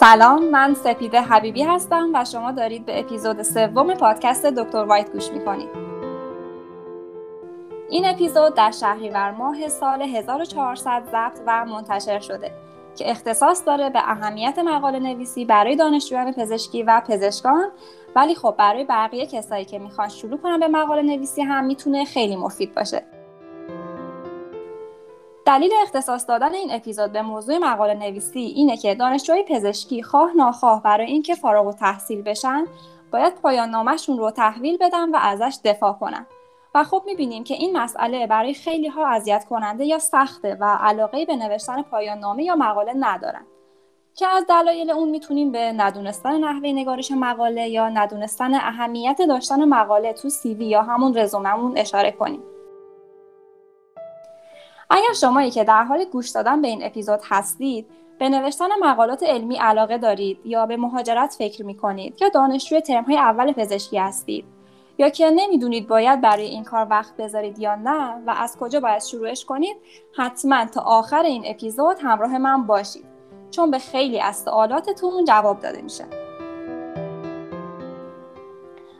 سلام من سپیده حبیبی هستم و شما دارید به اپیزود سوم پادکست دکتر وایت گوش می‌کنید. این اپیزود در شهریور ماه سال 1400 ضبط و منتشر شده که اختصاص داره به اهمیت مقاله نویسی برای دانشجویان پزشکی و پزشکان. ولی خب برای بقیه کسایی که می‌خوان شروع کنن به مقاله نویسی هم می‌تونه خیلی مفید باشه. دلیل اختصاص دادن این اپیزود به موضوع مقاله نویسی اینه که دانشجوی پزشکی خواه ناخواه برای اینکه فارغ و تحصیل بشن باید پایان نامشون رو تحویل بدن و ازش دفاع کنن. و خب می‌بینیم که این مسئله برای خیلی ها اذیت کننده یا سخته و علاقه به نوشتن پایان نامه یا مقاله ندارن. که از دلایل اون می‌تونیم به ندونستن نحوه نگارش مقاله یا ندونستن اهمیت داشتن مقاله تو سیوی یا همون رزوممون اشاره کنیم. اگر شمایی که در حال گوش دادن به این اپیزود هستید به نوشتن مقالات علمی علاقه دارید یا به مهاجرت فکر می کنید یا دانشجوی ترمهای اول پزشکی هستید یا که نمی‌دونید باید برای این کار وقت بذارید یا نه و از کجا باید شروعش کنید حتما تا آخر این اپیزود همراه من باشید چون به خیلی از سوالاتتون جواب داده میشه.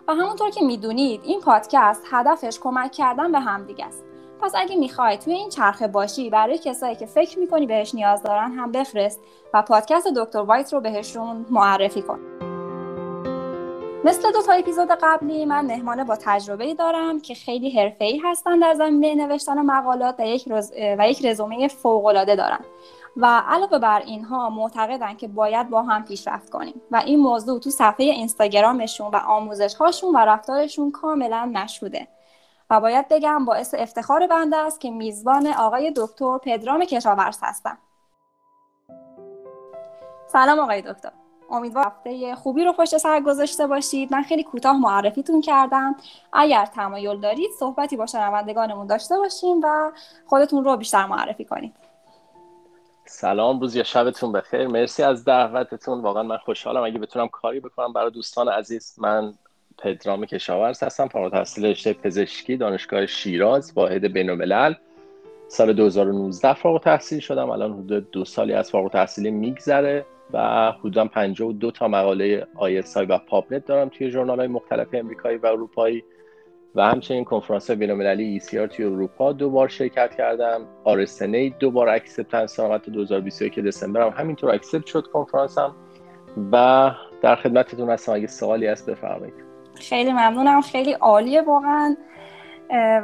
و همونطور که می‌دونید این پادکست هدفش کمک کردن به همدیگه است. پس اگه می‌خوای توی این چرخه باشی برای کسایی که فکر می‌کنی بهش نیاز دارن هم بفرست و پادکست دکتر وایت رو بهشون معرفی کن. مثل دو تا اپیزود قبلی من مهمان با تجربه دارم که خیلی حرفه‌ای هستن در زمینه نوشتن مقالات و یک, رز... و یک رزومه فوق‌العاده دارن. و علاوه بر اینها معتقدن که باید با هم پیشرفت کنیم و این موضوع تو صفحه اینستاگرامشون و آموزش هاشون و رفتارشون کاملا مشهوده. و باید بگم باعث افتخار بنده است که میزبان آقای دکتر پدرام کشاورز هستم. سلام آقای دکتر. امیدوارم هفته خوبی رو پشت سر گذاشته باشید. من خیلی کوتاه معرفیتون کردم. اگر تمایل دارید صحبتی با شنوندگانمون داشته باشیم و خودتون رو بیشتر معرفی کنید. سلام روز یا شبتون بخیر. مرسی از دعوتتون. واقعا من خوشحالم اگه بتونم کاری بکنم برای دوستان عزیز. من پدرام کشاورز هستم فارغ التحصیل رشته پزشکی دانشگاه شیراز واحد بین‌الملل سال 2019 فارغ تحصیل شدم الان حدود دو سالی از فارغ تحصیلی میگذره و حدودا 52 تا مقاله ISI و PubMed دارم توی ژورنال های مختلف امریکایی و اروپایی و همچنین کنفرانس بین‌المللی ECR توی اروپا دو بار شرکت کردم. RSNA دو بار acceptance دارم 2021 دسامبر هم همینطور accept شد کنفرانسم و در خدمتتون هستم اگه سوالی هست بفرمایید. خیلی ممنونم. خیلی عالیه واقعا.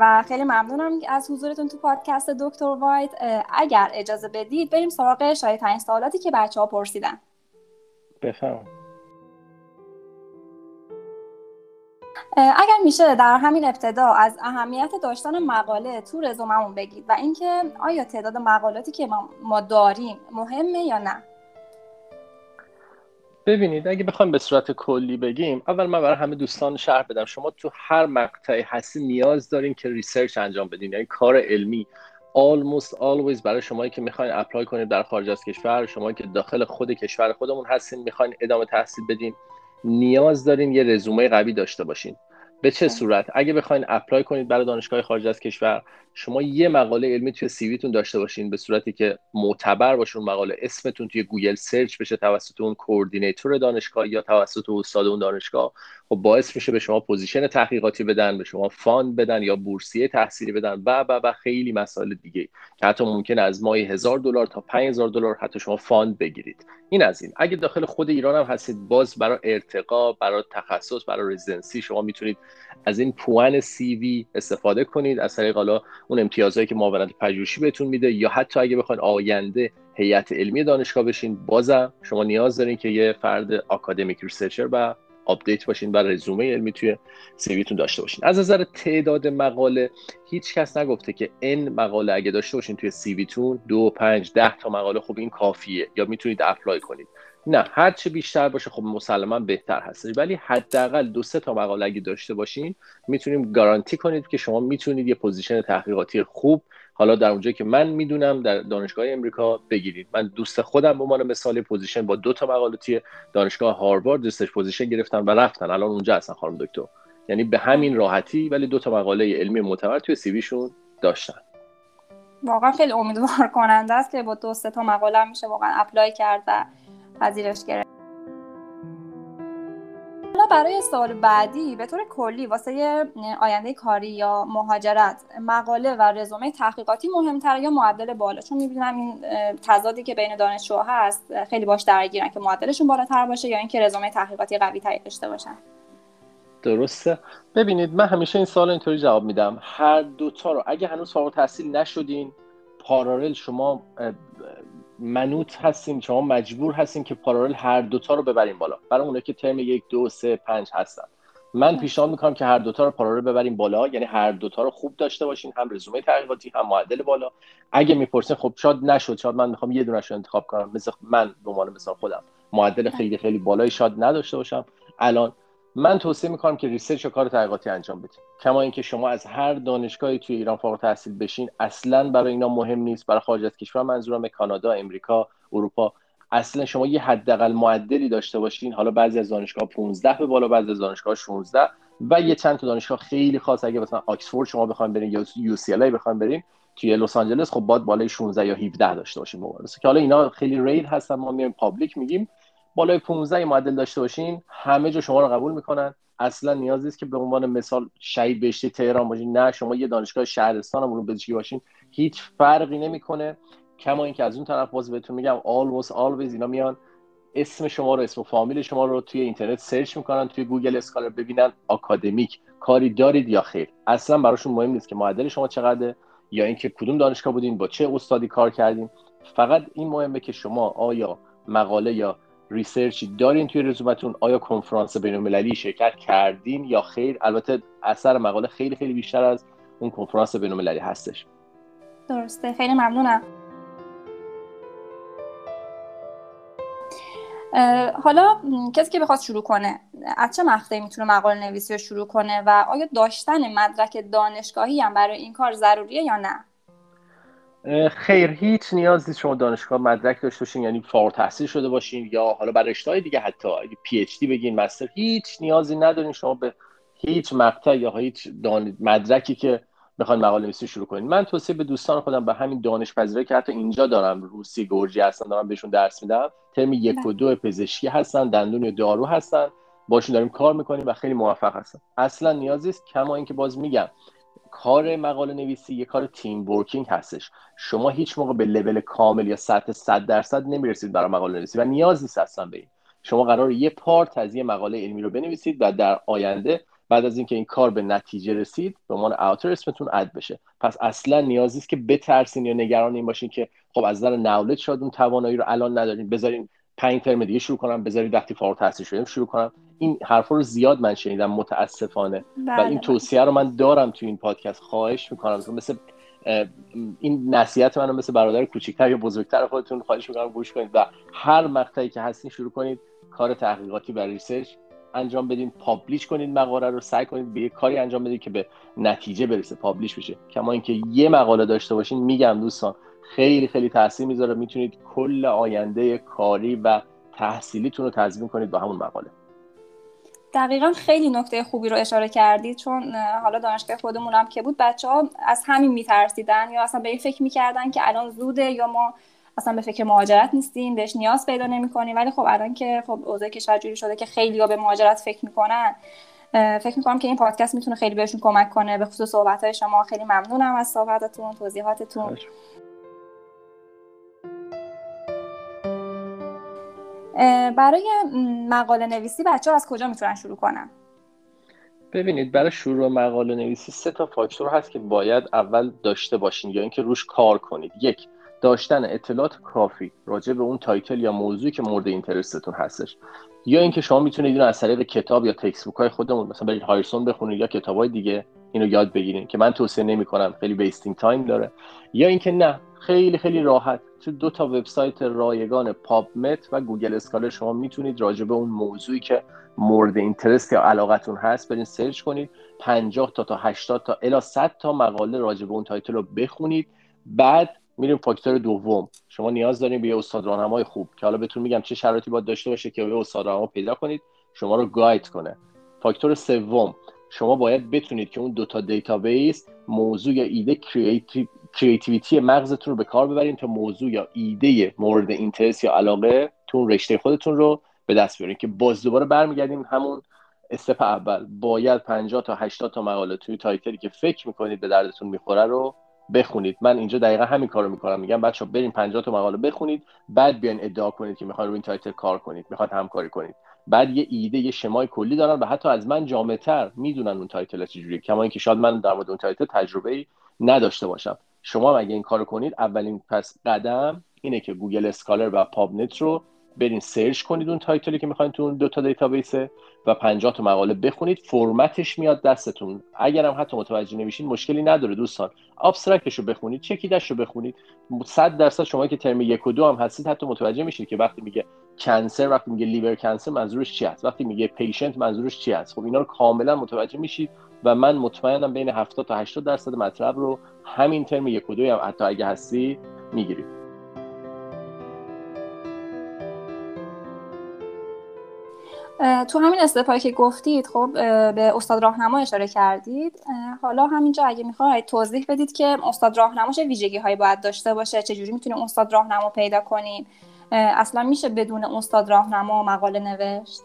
و خیلی ممنونم از حضورتون تو پادکست دکتر وایت. اگر اجازه بدید بریم سراغ شاید ترین سوالاتی که بچه ها پرسیدن بفهم اگر میشه در همین ابتدا از اهمیت داشتن مقاله تو رزوممون بگید و اینکه آیا تعداد مقالاتی که ما داریم مهمه یا نه؟ ببینید اگه بخوایم به صورت کلی بگیم اول من برای همه دوستان شرح بدم. شما تو هر مقطعی هستی نیاز دارین که research انجام بدین. یعنی کار علمی. Almost always برای شمایی که می‌خواین apply کنید در خارج از کشور شمایی که داخل خود کشور خودمون هستین می‌خواین ادامه تحصیل بدین نیاز دارین یه رزومه قوی داشته باشین. به چه صورت؟ اگه بخواین apply کنید برای دانشگاه خارج از کشور شما یه مقاله علمی توی CV تون داشته باشین به صورتی که معتبر باشه اون مقاله. اسمتون توی گوگل search بشه توسط اون coordinator دانشگاه یا توسط استاد اون دانشگاه. خب باعث میشه به شما position تحقیقاتی بدن به شما fund بدن یا بورسیه تحصیلی بدن و و و خیلی مسائل دیگه. که حتی ممکن از ماهی هزار دلار تا 5000 دلار حتی شما fund بگیرید. این از این. اگه داخل خود ایران هم هستید باز برای ارتقا برای تخصص برای رزیدنسی شما می‌تونید از این پوئن CV استفاده کنید. از طریق حالا اون امتیازهایی که معاونت پژوهشی بهتون میده یا حتی اگه بخواید آینده هیئت علمی دانشگاه بشین بازم شما نیاز دارین که یه فرد آکادمیک researcher و update باشین و رزومه علمی توی CV تون داشته باشین. از نظر تعداد مقاله هیچ کس نگفته که این مقاله اگه داشته باشین توی CV تون دو پنج ده تا مقاله خب این کافیه یا می‌تونید apply کنید. نه هر چه بیشتر باشه خب مسلما بهتر هست ولی حداقل دو سه تا مقاله اگه داشته باشین می‌تونید گارانتی کنید که شما می‌تونید یه position تحقیقاتی خوب حالا در اونجایی که من می‌دونم در دانشگاه امریکا بگیرید. من دوست خودم به عنوان مثال position با دو تا مقاله دانشگاه هاروارد دوستش position گرفتن و رفتن. الان اونجا هستن خانم دکتر. یعنی به همین راحتی ولی دو تا مقاله علمی معتبر توی CV شون داشتن. واقعا خیلی امیدوار کننده است که با دو تا مقاله میشه واقعا apply کرد و پذیرش گرفت. حالا برای سال بعدی به طور کلی واسه آینده کاری یا مهاجرت مقاله و رزومه تحقیقاتی مهمتر یا معدل بالا؟ چون می‌بینم این تضادی که بین دانشجوها هست خیلی باش درگیرن که معدلشون بالاتر باشه یا اینکه رزومه تحقیقاتی قوی تری داشته باشن. درسته. ببینید من همیشه این سال اینطوری جواب میدم. هر دوتا رو اگه هنوز فارغ تحصیل نشدین پارالل شما منوط هستیم شما مجبور هستیم که پارالل هر دوتا رو ببریم بالا. برای اونه که ترم یک دو سه پنج هستن. من پیشنهاد می‌کنم که هر دوتا رو parallel ببریم بالا. یعنی هر دوتا رو خوب داشته باشین هم رزومه تحقیقاتی هم معدل بالا. اگه می‌پرسین خب شاید نشد. شاید من می‌خوام یه دونش رو انتخاب کنم. مثل من به عنوان مثال خودم. معدل خیلی خیلی بالای شاید نداشته باشم. الان من توصیه می‌کنم که research و کار تحقیقاتی انجام بدید کما اینکه شما از هر دانشگاهی توی ایران فارغ تحصیل بشین اصلا برای اینا مهم نیست برای خارج از کشور منظورم کانادا امریکا اروپا. اصلا شما یه حداقل معدلی داشته باشین. حالا بعضی از دانشگاه 15 به بالا بعضی از دانشگاه 16 و یه چند تا دانشگاه خیلی خاص. اگه مثلا آکسفورد شما بخواید برین یا UCLA بخواید برین توی لس آنجلس خب باید بالای 16 یا 17 داشته باشین مبارزه. که حالا اینا خیلی rare هستن ما میایم public میگیم. بالای 15 معدل داشته باشین همه جا شما رو قبول می‌کنن. اصلا نیاز نیست که به عنوان مثال شهید بهشتی تهران باشین. نه شما یه دانشگاه شهرستان هم علوم پزشکی باشین. هیچ فرقی نمی‌کنه. کما اینکه از اون طرف باز بهتون میگم almost always اینا میان. اسم شما رو اسم و فامیل شما رو توی اینترنت search می‌کنن توی Google Scholar ببینن آکادمیک کاری دارید یا خیر. اصلا براشون مهم نیست که معدل شما چقدره یا اینکه کدوم دانشگاه بودین با چه استادی کار کردین. فقط این مهمه که شما آیا مقاله یا research ی دارین توی رزومتون؟ آیا کنفرانس بین المللی شرکت کردین یا خیر؟ البته اثر مقاله خیلی خیلی بیشتر از اون کنفرانس بین المللی هستش. درسته. خیلی ممنونم. حالا کسی که بخواد شروع کنه از چه مقطعی می‌تونه مقاله نویسی رو شروع کنه و آیا داشتن مدرک دانشگاهی هم برای این کار ضروریه یا نه؟ خیر هیچ نیاز نیست شما دانشگاه مدرک داشته باشین یعنی فارغ تحصیل شده باشین یا حالا برای رشته دیگه حتی. پی اچ دی بگین مستر هیچ نیازی ندارین شما به هیچ مقطع یا هیچ دان... مدرکی که بخواین مقاله نویسی شروع کنین. من توصیه به دوستان خودم به همین دانش پذیره که حتی اینجا دارم روسی گورجی هستن دارم بهشون درس میدم. ترم یک و دو پزشکی هستن دندون و دارو هستن. باشون داریم کار می‌کنیم و خیلی موفق هستن. اصلا نیازی است کما اینکه باز میگم. کار مقاله نویسی یه کار تیم ورکینگ هستش. شما هیچ موقع به لول کامل یا سطح 100 درصد نمی‌رسید برای مقاله نویسی و نیاز نیست اصلا به این. شما قرار یه پارت از یه مقاله علمی رو بنویسید و در آینده بعد از اینکه این کار به نتیجه رسید به عنوان اوتر اسمتون اد بشه. پس اصلا نیازی است که بترسین یا نگران این باشین که خب از نظر knowledge شاید اون توانایی رو الان ندارین. بذارین پنج ترم دیگه شروع کنم بذارید وقتی فارغ التحصیل شدیم شروع کنم. این حرفا رو زیاد من شنیدم متاسفانه. بله و این بله. توصیه رو من دارم تو این پادکست خواهش می‌کنم. مثل این نصیحت منو مثل برادر کوچیکتر یا بزرگتر خودتون خواهش می‌کنم گوش کنید و هر مقطعی که هستین شروع کنید کار تحقیقاتی و research انجام بدین. publish کنید مقاله رو سعی کنید به یه کاری انجام بدید که به نتیجه برسه پابلیش بشه. کما اینکه یه مقاله داشته باشین میگم دوستان خیلی خیلی تاثیر می‌ذاره. می‌تونید کل آینده کاری و تحصیلیتون رو تضمین کنید با همون مقاله. دقیقا خیلی نکته خوبی رو اشاره کردید چون حالا دانشگاه خودمون هم که بود بچه ها از همین میترسیدن یا اصلا به این فکر می‌کردن که الان زوده یا ما اصلا به فکر مهاجرت نیستیم بهش نیاز پیدا نمی‌کنیم. ولی خب الان که خب اوضاع کشور جوری شده که خیلی ها به مهاجرت فکر می‌کنن فکر می‌کنم که این پادکست می‌تونه خیلی بهشون کمک کنه. به خصوص صحبت های شما خیلی ممنونم از صحبتتون توضیحاتتون. برای مقاله نویسی بچه ها از کجا می‌تونن شروع کنن؟ ببینید برای شروع مقاله نویسی سه تا فاکتور هست که باید اول داشته باشین یا اینکه روش کار کنید. یک داشتن اطلاعات کافی راجع به اون title یا موضوعی که مورد interest تون هستش. یا اینکه شما می‌تونید اینو از طریق کتاب یا textbook های خودمون مثلا برید هریسون بخونید یا کتاب های دیگه اینو یاد بگیرید که من توصیه نمی کنم خیلی wasting time داره. یا اینکه نه خیلی خیلی راحت. تو دو تا وبسایت رایگان PubMed و Google Scholar شما می‌تونید راجع به اون موضوعی که مورد interest یا علاقتون هست برین search کنید. 50 تا تا 80 تا الی 100 تا مقاله راجع به اون title رو بخونید. بعد میریم فاکتور دوم. شما نیاز داریم به یه استاد راهنمای خوب. که حالا بهتون میگم چه شرایطی باید داشته باشه که یه استاد راهنما پیدا کنید شما رو guide کنه. فاکتور سوم. شما باید بتونید که اون دوتا database موضوع یا ایده creativity مغزتون رو به کار ببرین تا موضوع یا ایده مورد interest یا علاقه تو اون رشته خودتون رو به دست بیارین که باز دوباره برمیگردیم همون step اول. باید 50 تا 80 تا مقاله توی title ی که فکر می‌کنید به دردتون می‌خوره رو بخونید. من اینجا دقیقا همین کارو می‌کنم. میگم بچه بریم 50 تا مقاله بخونید بعد بیاین ادعا کنید که می‌خواین روی این title کار کنید می‌خواد همکاری کنید. بعد یه ایده یه شمای کلی دارن و حتی از من جامعتر می‌دونن اون title چجوریه. کما اینکه شاید من در مورد اون title تجربه ای نداشته باشم. شما اگه این کارو کنید اولین پس قدم اینه که Google Scholar و PubMed رو برین search کنید اون title ی که می‌خواین تو اون دو تا database ه و 50 تا مقاله بخونید. فرمتش میاد دستتون. اگرم حتی متوجه نمیشین مشکلی نداره دوستان. ابسترکتش رو بخونید چکیدش رو بخونید. 100 درصد شما که ترم یک و دو هم هستید حتی متوجه میشید که وقتی میگه کنسر وقتی میگه لیور کنسر منظورش چی است وقتی میگه پیشنت منظورش چی است خب اینا رو کاملا متوجه میشید. و من مطمئنم بین 70 تا 80 درصد مطلب رو همین ترم یک و دو هم حتی اگه هستی می‌گیرید تو همین استپایی که گفتید خب به استاد راهنما اشاره کردید. حالا همینجا اگه می‌خواید توضیح بدید که استاد راهنما چه ویژگی هایی باید داشته باشه چجوری می‌تونیم استاد راهنما پیدا کنیم. اصلا میشه بدون استاد راهنما مقاله نوشت؟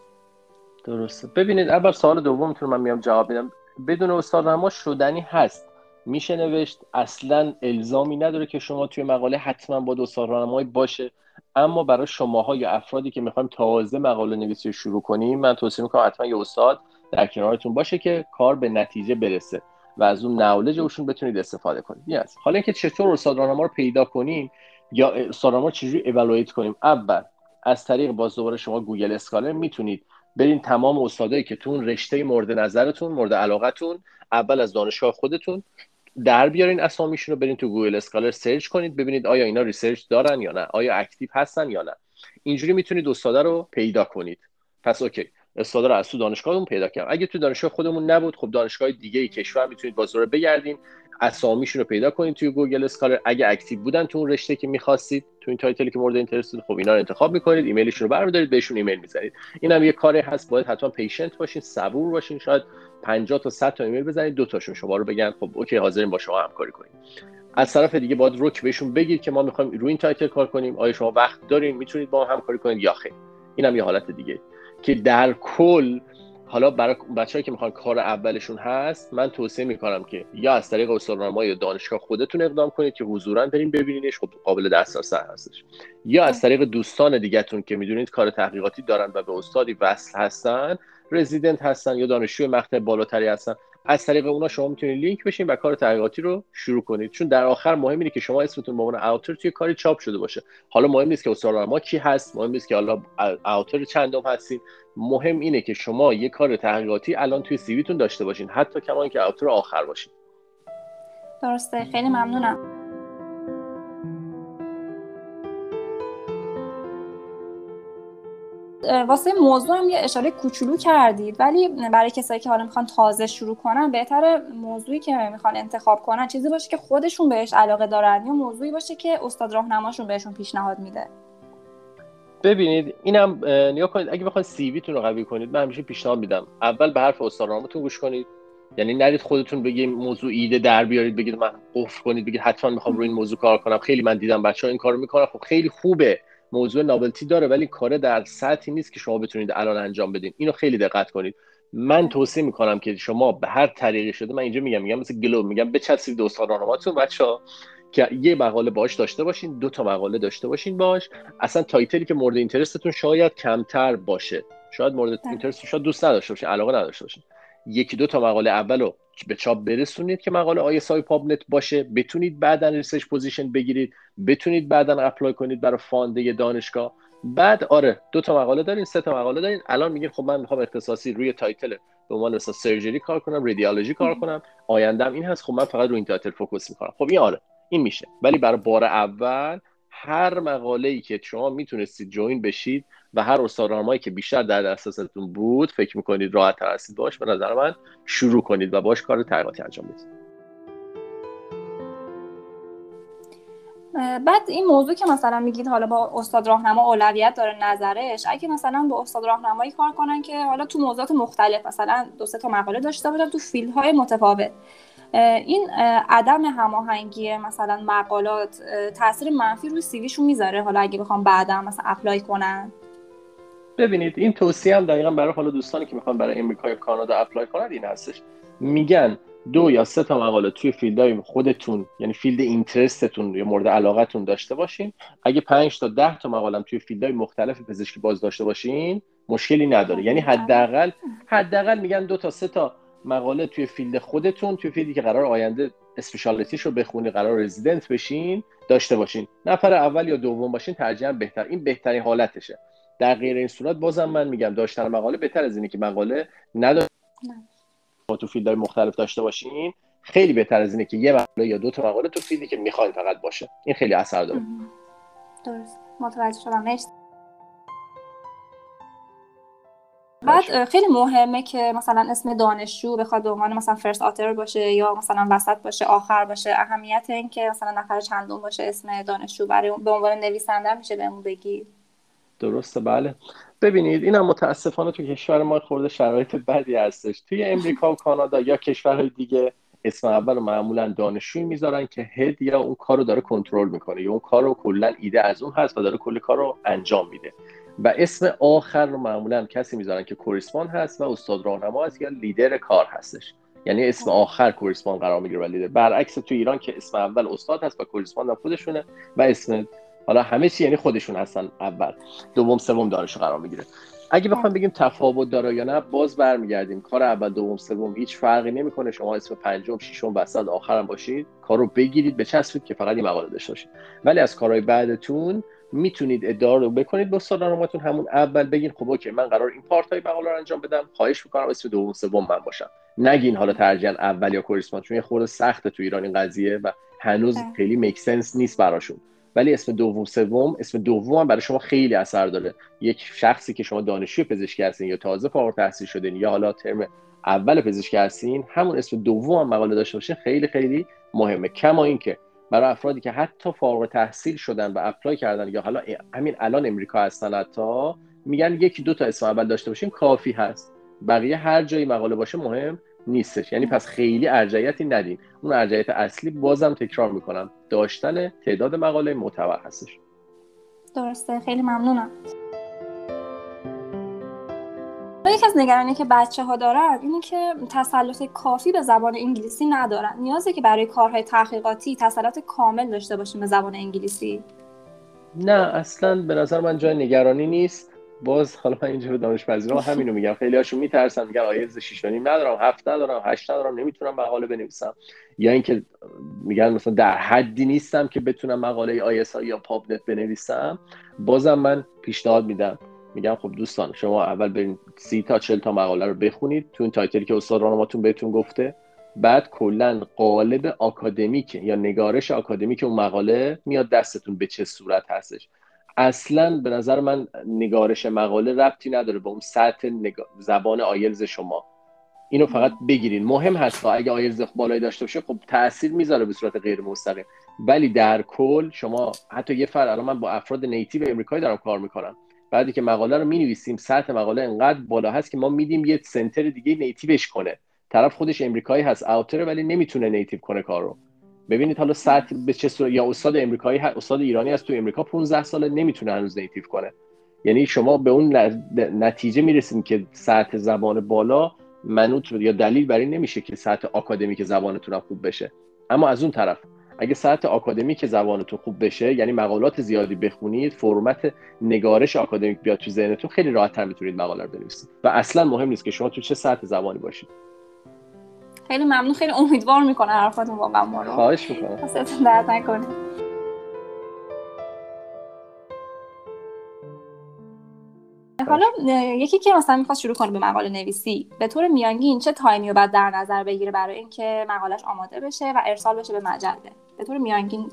درسته. ببینید اول سوال دومتون من میام جواب میدم بدون استاد راهنما شدنی هست. میشه نوشت اصلا الزامی نداره که شما توی مقاله حتما با استاد راهنمایی باشه. اما برای شماها یا افرادی که می‌خوایم تازه مقاله نویسی رو شروع کنیم من توصیه می‌کنم حتما یه استاد در کنارتون باشه که کار به نتیجه برسه و از اون نولج اوشون بتونید استفاده کنید. yes. حالا اینکه چطور استاد راهنما رو پیدا کنیم یا استاد راهنما چجوری کنیم. اول از طریق باز دوباره شما Google Scholar می‌تونید برین تمام استادایی که تو اون رشته مورد نظرتون مورد علاقتون اول از دانشگاه خودتون در بیارین اسامیشون رو برین تو Google Scholar search کنید ببینید آیا اینا research دارن یا نه آیا active هستن یا نه. اینجوری می‌تونید استادا رو پیدا کنید. پس okay استادا رو از تو دانشگاهمون پیدا کنیم اگه تو دانشگاه خودمون نبود خب دانشگاه دیگه ای کشور می‌تونید باز رو بگردین. اسامیشون رو پیدا کنید توی Google Scholar. اگه active بودن تو اون رشته که می‌خواستید تو این title ی که مورد interest خب اینا رو انتخاب می‌کنید ایمیلشون رو برمیدارید بهشون ایمیل می‌زنید این هم یه کاری هست باید حتما patient باشین صبور باشین شاید 50 تا 100 تا ایمیل بزنید دو تاشون شما رو بگن خب okay حاضرین با شما همکاری کنیم. از طرف دیگه باید روک بهشون بگید که ما می‌خوایم روی این تایتل کار کنیم آیا شما وقت دارین می‌تونید با ما همکاری کنید یا خیر. اینم یه حالت دیگه. که در کل حالا برای بچه‌ای که می‌خوان کار اولشون هست من توصیه می‌کنم که یا از طریق استاد یا دانشگاه خودتون اقدام کنید که حضورا بریم ببینینش خب قابل دسترسی هستش. یا از طریق دوستان دیگهتون که می‌دونید کار تحقیقاتی دارن و به استادی وصل هستن رزیدنت هستن یا دانشجوی مقطع بالاتری هستن از طریق اونا شما می‌تونید لینک بشین و کار تحقیقاتی رو شروع کنید. چون در آخر مهم اینه که شما اسمتون به عنوان اوتر توی کاری چاپ شده باشه. حالا مهم نیست که استاد ما کی هست مهم نیست که حالا اوتر چندم هستین. مهم اینه که شما یه کار تحقیقاتی الان توی سیویتون داشته باشین. حتی کما که اوتر آخر باشین. درسته. خیلی ممنونم. واسه موضوع هم یه اشاره کوچولو کردید ولی برای کسایی که حالا می‌خوان تازه شروع کنن بهتر موضوعی که می‌خوان انتخاب کنن چیزی باشه که خودشون بهش علاقه دارن یا موضوعی باشه که استاد راهنماشون بهشون پیشنهاد میده. ببینید اینم نیا کنید اگه بخواید سی ویتون رو قوی کنید من همیشه پیشنهاد میدم. اول به حرف استاد راهنماتون گوش کنید. یعنی نرید خودتون بگید موضوع ایده در بیارید بگید من قفل کنید بگید حتما می‌خوام روی این موضوع کار کنم. خیلی من دیدم بچه ها این کارو می‌کنن. خب خیلی خوبه. موضوع نابلتی داره ولی کار در سطحی نیست که شما بتونید الان انجام بدین. اینو خیلی دقت کنید. من توصیه می‌کنم که شما به هر طریقی شده من اینجا میگم میگم مثل گلو میگم بچسبید دوستان راهنماتون بچه ها که یه مقاله باش داشته باشین دو تا مقاله داشته باشین باش اصلا title ی که مورد interest تون شاید کمتر باشه. شاید مورد بله. interest شاید دوست نداشته باشین علاقه نداشته باشین. یکی دو تا مقاله اولو به چاپ برسونید که مقاله ISI PubMed باشه. بتونید بعدا research position بگیرید. بتونید بعدا apply کنید برای fund دانشگاه. بعد آره دو تا مقاله دارین سه تا مقاله دارین. الان میگین خب من می‌خوام اختصاصی روی title به عنوان مثلا surgery کار کنم رادیولوژی کار کنم. آینده‌م این هست خب من فقط روی این title focus می‌کنم. خب این آره این میشه. ولی برای بار اول هر مقاله ای که شما می‌تونستید join بشید و هر استاد که بیشتر در دسترستون بود فکر می‌کنید راحت تر هستید باش به نظر من شروع کنید و باش کار تحقیقاتی انجام بدید. بعد این موضوع که مثلا میگید حالا با استاد راهنما اولویت داره نظرش اگه مثلا با استاد راهنمایی کار کنن که حالا تو موضوعات مختلف مثلا دو سه تا مقاله داشته باشن تو field های متفاوت. این عدم هماهنگی مثلا مقالات تاثیر منفی روی CV شون می‌ذاره. حالا اگه بخوام بعدا مثلا apply کنن ببینید این توصیه هم دقیقا برای حالا دوستانی که می‌خوان برای امریکا یا کانادا apply کنند این هستش. میگن دو یا سه تا مقاله توی field های خودتون یعنی field interest تون یا مورد علاقتون داشته باشین. اگه 5 تا 10 تا مقاله توی field های مختلف پزشکی باز داشته باشین مشکلی نداره. یعنی حداقل حداقل میگن دو تا سه تا مقاله توی field خودتون توی field ی که قرار آینده speciality ش رو بخونی قرار رزیدنت بشین داشته باشین. نفر اول یا دوم باشین ترجیحاً بهتر. این بهترین حالتشه. در غیر این صورت بازم من میگم داشتن مقاله بهتر از اینه که مقاله نداره. تو field های مختلف داشته باشین. خیلی بهتر از اینه که یه مقاله یا دو تا مقاله تو field ی که می‌خواین فقط باشه. این خیلی اثر داره. درست. متوجه شدم. بعد خیلی مهمه که مثلا اسم دانشجو بخواد به عنوان مثلا فرست آتر باشه یا مثلا وسط باشه آخر باشه. اهمیت این که مثلا نفر چندم باشه اسم دانشجو برای به عنوان نویسنده میشه بهمون بگی. درسته بله. ببینید اینم متاسفانه تو کشور ما خورده شرایط بدی هستش. توی امریکا و کانادا یا کشورهای دیگه اسم اول رو معمولا دانشجویی می‌ذارن که هد یا اون کار رو داره کنترل می‌کنه یا اون کار رو کلا ایده از اون هست و داره کل کار رو انجام میده. و اسم آخر رو معمولا کسی می‌ذارن که کوریسپان هست و استاد راهنما هست یا لیدر کار هستش. یعنی اسم آخر کوریسپان قرار می‌گیره و لیدر. برعکس تو ایران که اسم اول استاد هست و کوریسپان خودشونه و اسم حالا همه چی یعنی خودشون هستن اول. دوم سوم دانش قرار می‌گیره. اگه بخوام بگیم تفاوت داره یا نه باز برمیگردیم. کار اول دوم سوم هیچ فرقی نمی‌کنه. شما اسم پنجم ششم وسط آخرم باشید. کارو بگیرید بچسبید که فقط این مقاله داشته باشید. ولی از کارهای بعدتون می‌تونید ادعا رو بکنید با استاد راهنماتون همون اول بگین خب okay من قرار این پارت های مقاله رو انجام بدم خواهش می‌کنم اسم دوم سوم من باشم. نگین حالا ترجیحاً اول یا correspond چون یه خورده سخته تو ایران این قضیه و هنوز خیلی make sense نیست براشون. ولی اسم دوم سوم اسم دوم هم برای شما خیلی اثر داره. یک شخصی که شما دانشجو پزشکی هستین یا تازه فارغ التحصیل شدین یا حالا ترم اول پزشکی هستین همون اسم دوم هم مقاله داشته باشین خیلی خیلی مهمه. کما اینکه برای افرادی که حتی فارغ تحصیل شدن و apply کردن یا حالا همین الان امریکا هستن حتی میگن یکی دو تا اسم اول داشته باشین کافی هست. بقیه هر جایی مقاله باشه مهم نیستش. یعنی پس خیلی ارجعیتی ندین. اون ارجعیت اصلی بازم تکرار می‌کنم. داشتن تعداد مقاله معتبر هستش. درسته. خیلی ممنونم. یکی از نگرانی که بچه ها دارن اینه که تسلط کافی به زبان انگلیسی ندارن. نیازه که برای کارهای تحقیقاتی تسلط کامل داشته باشیم به زبان انگلیسی. نه اصلا به نظر من جای نگرانی نیست. باز حالا من اینجا به دانش‌پذیرام همینو میگم. خیلی هاشون میترسن میگن آیلز 6 ندارم 7 ندارم 8 ندارم نمی‌تونم مقاله بنویسم. یا اینکه میگن مثلا در حدی نیستم که بتونم مقاله ISI یا PubMed بنویسم. بازم من پیشنهاد میدم. میگم خب دوستان شما اول برین سی تا 40 تا مقاله رو بخونید تو این title ی که استاد راهنماتون بهتون گفته. بعد کلا قالب آکادمیک یا نگارش آکادمیک اون مقاله میاد دستتون به چه صورت هستش. اصلا به نظر من نگارش مقاله ربطی نداره به اون سطح زبان آیلز شما. اینو فقط بگیرین. مهم هست اگه آیلز بالایی داشته باشه خب تاثیر می‌ذاره به صورت غیر مستقیم. ولی در کل شما حتی یه فرق الان من با افراد نیتیو امریکایی دارم کار می‌کنم. بعدی که مقاله رو می‌نویسیم سطح مقاله انقدر بالا هست که ما میدیم یه سنتر دیگه نیتیوش کنه. طرف خودش امریکایی هست اوتره ولی نمی‌تونه نیتیو کنه کارو ببینید حالا سطح به چه صورت یا استاد امریکایی استاد ایرانی هست تو امریکا 15 ساله نمی‌تونه هنوز نیتیو کنه. یعنی شما به اون نتیجه می‌رسیم که سطح زبان بالا منوط یا دلیل بر این نمیشه که سطح آکادمیک زبانتون خوب بشه. اما از اون طرف اگه سطح آکادمیک زبانتون خوب بشه یعنی مقالات زیادی بخونید فرمت نگارش آکادمیک بیاد تو ذهنتون خیلی راحت می‌تونید مقاله رو بنویسید. و اصلا مهم نیست که شما تو چه سطح زبانی باشید. خیلی ممنون خیلی امیدوار می‌کنه حرفاتون واقعا ما رو خواهش می‌کنم. درد نکنه. حالا یکی که مثلا می‌خواد شروع کنه به مقاله نویسی به طور میانگین چه تایمی رو باید در نظر بگیره برای اینکه مقالش آماده بشه و ارسال بشه به مجله؟ به طور میانگین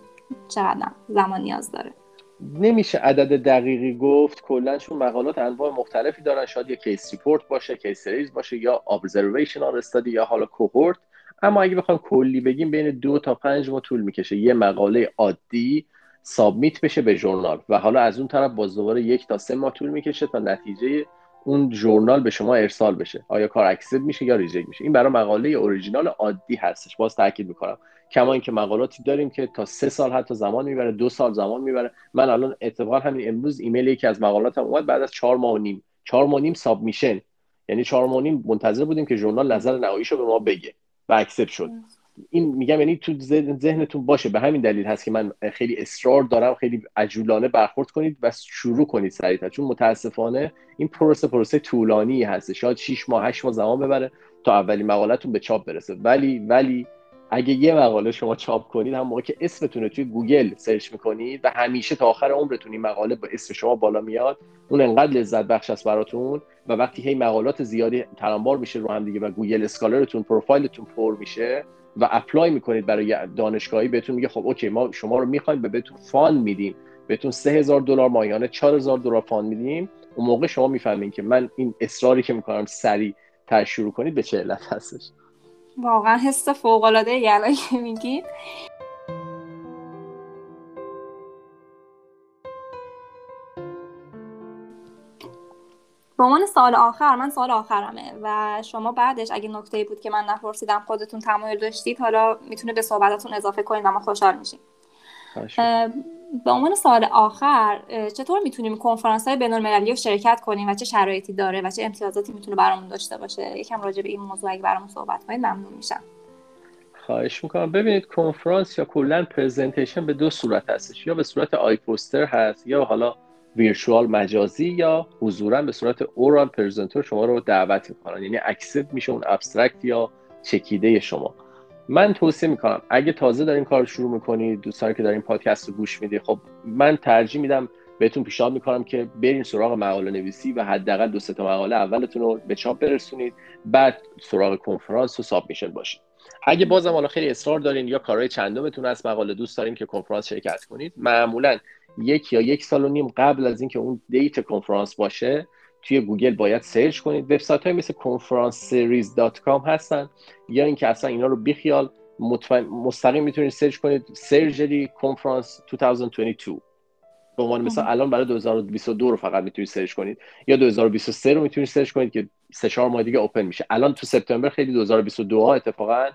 چقدر زمان نیاز داره؟ نمیشه عدد دقیقی گفت کلا چون مقالات انواع مختلفی دارن شاید یه case report باشه case series باشه یا observational study یا حالا cohort اما اگه بخوام کلی بگیم بین دو تا پنج ماه طول می‌کشه. یه مقاله عادی submit بشه به journal. و حالا از اون طرف باز دوباره یک تا سه ماه طول می‌کشه تا نتیجه اون journal به شما ارسال بشه. آیا کار accept میشه یا reject میشه؟ این برای مقاله اوریجینال عادی هستش. باز تاکید می‌کنم. کما اینکه مقالاتی داریم که تا سه سال حتی زمان می‌بره دو سال زمان می‌بره. من الان اتفاقا همین امروز ایمیل یکی از مقالاتم اومد بعد از چهار ماه و نیم. چهار ماه و نیم submission. یعنی چهار ماه و نیم منتظر بودیم که journal نظر نهاییشو به ما بگه. و accept شد. این میگم یعنی تو ذهنتون باشه. به همین دلیل هست که من خیلی اصرار دارم. خیلی عجولانه برخورد کنید و شروع کنید سریعتر چون متاسفانه این پروسه پروسه طولانی هست. شاید 6 ماه 8 ماه زمان ببره تا اولین مقالتون به چاپ برسه. ولی ولی اگه یه مقاله شما چاپ کنید هم موقع که اسمتون رو توی Google search می‌کنید و همیشه تا آخر عمرتون این مقاله با اسم شما بالا میاد اون انقدر لذت بخش است براتون و وقتی هی مقالات زیادی تلنبار میشه رو هم دیگه و Google Scholar تون profile تون پر میشه و apply می‌کنید برای دانشگاهی بهتون میگه خب okay ما شما رو می‌خوایم به بهتون fund میدیم. بهتون 3000 دلار ماهیانه 4000 دلار fund میدیم. اون موقع شما می‌فهمین که من این اصراری که می‌کنم سریع تر شروع کنید به چه علت هستش واقعا حس فوق العاده یلا که میگید به عنوان سال آخر من سال آخرمه و شما بعدش اگه نکته بود که من نپرسیدم خودتون تمایل داشتید حالا می‌تونه به صحبتاتون اضافه کنید و ما خوشحال میشیم. به عنوان سال آخر چطور می‌تونیم کنفرانس های بین رو شرکت کنیم و چه شرایطی داره و چه امتیازاتی می‌تونه برامون داشته باشه؟ یکم راجع به این موضوع اگه برامون صحبت کنید ممنون میشم. خواهش می‌کنم. ببینید کنفرانس یا کلا پرزنتیشن به دو صورت هستش. یا به صورت آی پوستر هست یا حالا virtual مجازی یا حضورا به صورت oral presenter شما رو دعوت می‌کنن. یعنی accept میشه اون abstract یا چکیده شما. من توصیه می‌کنم اگه تازه دارین کار شروع می‌کنید دوستانی که دارین پادکست رو گوش می‌دید خب من ترجیح میدم بهتون پیشنهاد می‌کنم که برین سراغ مقاله نویسی و حداقل دو تا مقاله اولتون رو به چاپ برسونید بعد سراغ کنفرانس و submission باشید. اگه بازم حالا خیلی اصرار دارین یا کارهای چندمتون از مقاله دوست دارین که کنفرانس شرکت کنید معمولا یک یا یک سال و نیم قبل از اینکه اون date کنفرانس باشه توی گوگل باید search کنید. وبسایت های مثل conferenceseries.com هستن. یا اینکه اصلا اینا رو بیخیال مستقیم می‌تونید search کنید. surgery conference 2022 به عنوان مثلا الان برای 2022 رو فقط می‌تونید search کنید. یا 2023 رو می‌تونید search کنید که سه چهار ماه دیگه open میشه. الان تو سپتامبر خیلی 2022 ها اتفاقا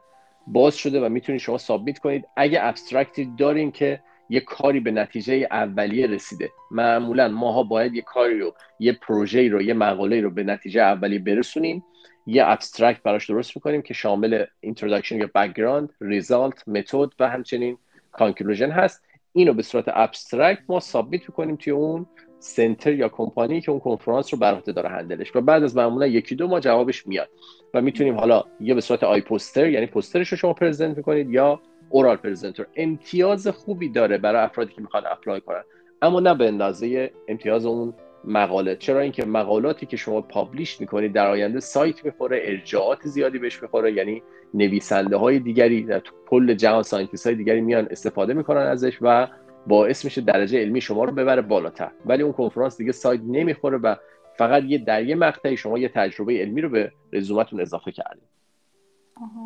باز شده و می‌تونید شما submit کنید. اگه abstract ی دارین که یه کاری به نتیجه اولیه رسیده. معمولا ماها باید یه کاری رو یه پروژه رو یه مقاله رو به نتیجه اولیه برسونیم یه abstract براش درست می‌کنیم که شامل introduction یا background result متد و همچنین conclusion هست. اینو به صورت abstract ما submit می‌کنیم توی اون center یا کمپانی که اون کنفرانس رو بر داره handle ش. و بعد از معمولا یکی دو ماه جوابش میاد. و می‌تونیم حالا یا به صورت e-poster یعنی پوسترش رو شما present می‌کنید یا oral presenter امتیاز خوبی داره برای افرادی که می‌خوان apply کنن. اما نه به اندازه امتیاز اون مقاله. چرا اینکه مقالاتی که شما publish می‌کنید در آینده cite می‌خوره ارجاعات زیادی بهش می‌خوره یعنی نویسنده های دیگری در کل جهان scientist های دیگری میان استفاده می‌کنن ازش و باعث میشه درجه علمی شما رو ببره بالاتر. ولی اون کنفرانس دیگه cite نمی‌خوره و فقط یه در یه مقطعی شما یه تجربه علمی رو به رزومتون اضافه کردید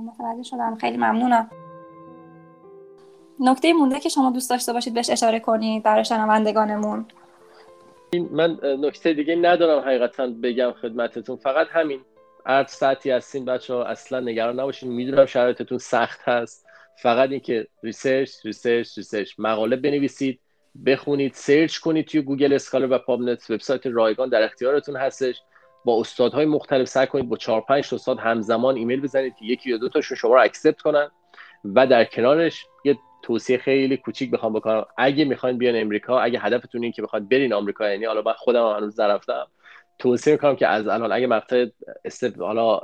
متوجه شدم. خیلی ممنونم. نکته مونده که شما دوست داشته باشید بهش اشاره کنید برای شنوندگانمون. من نکته دیگه ندارم حقیقتا بگم خدمتتون. فقط همین ارد ساعتی هستین بچه ها اصلا نگران نباشین. می‌دونم شرایطتون سخت هست. فقط اینکه research research research. مقاله بنویسید بخونید search کنید توی Google Scholar و PubMed وبسایت رایگان در اختیارتون هستش. با استادهای مختلف سعی کنید با 4 5 استاد همزمان ایمیل بزنید که یکی یا دو تاشون شما رو accept کنن و در کنارش یه توصیه خیلی کوچیک بخوام بکنم اگه می‌خواین بیان امریکا اگه هدفتون این که بخواید برین آمریکا یعنی حالا من خودم هنوز نرفتم. توصیه می‌کنم که از الان اگه مقطع step حالا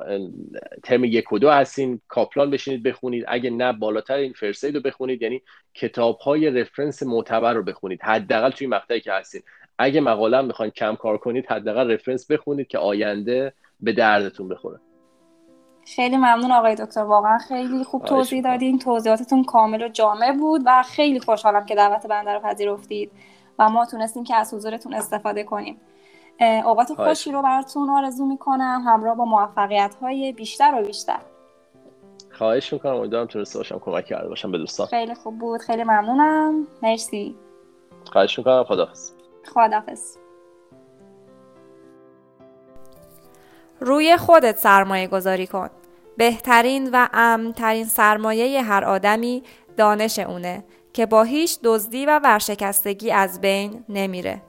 ترم یک و دو هستین Kaplan بشینید بخونید. اگه نه بالاتر این First Aid رو بخونید. یعنی کتاب های reference معتبر رو بخونید. حداقل توی مقطعی که هستین. اگه مقاله می‌خواین کم کار کنید حداقل رفرنس بخونید که آینده به دردتون بخوره. خیلی ممنون آقای دکتر. واقعا خیلی خوب توضیح دادین. توضیحاتتون کامل و جامع بود و خیلی خوشحالم که دعوت بنده رو پذیرفتید و ما تونستیم که از حضورتون استفاده کنیم. اوقات خوشی رو براتون آرزو می‌کنم. همراه با موفقیت های بیشتر و بیشتر. خواهش می‌کنم. امیدوارم تونسته باشم کمک کرده باشم به دوستان. خیلی خوب بود. خیلی ممنونم. مرسی. خواهش می‌کنم. خداحافظ. خداحافظ. روی خودت سرمایه گذاری کن. بهترین و امنترین سرمایه هر آدمی دانش اونه که با هیچ دزدی و ورشکستگی از بین نمیره.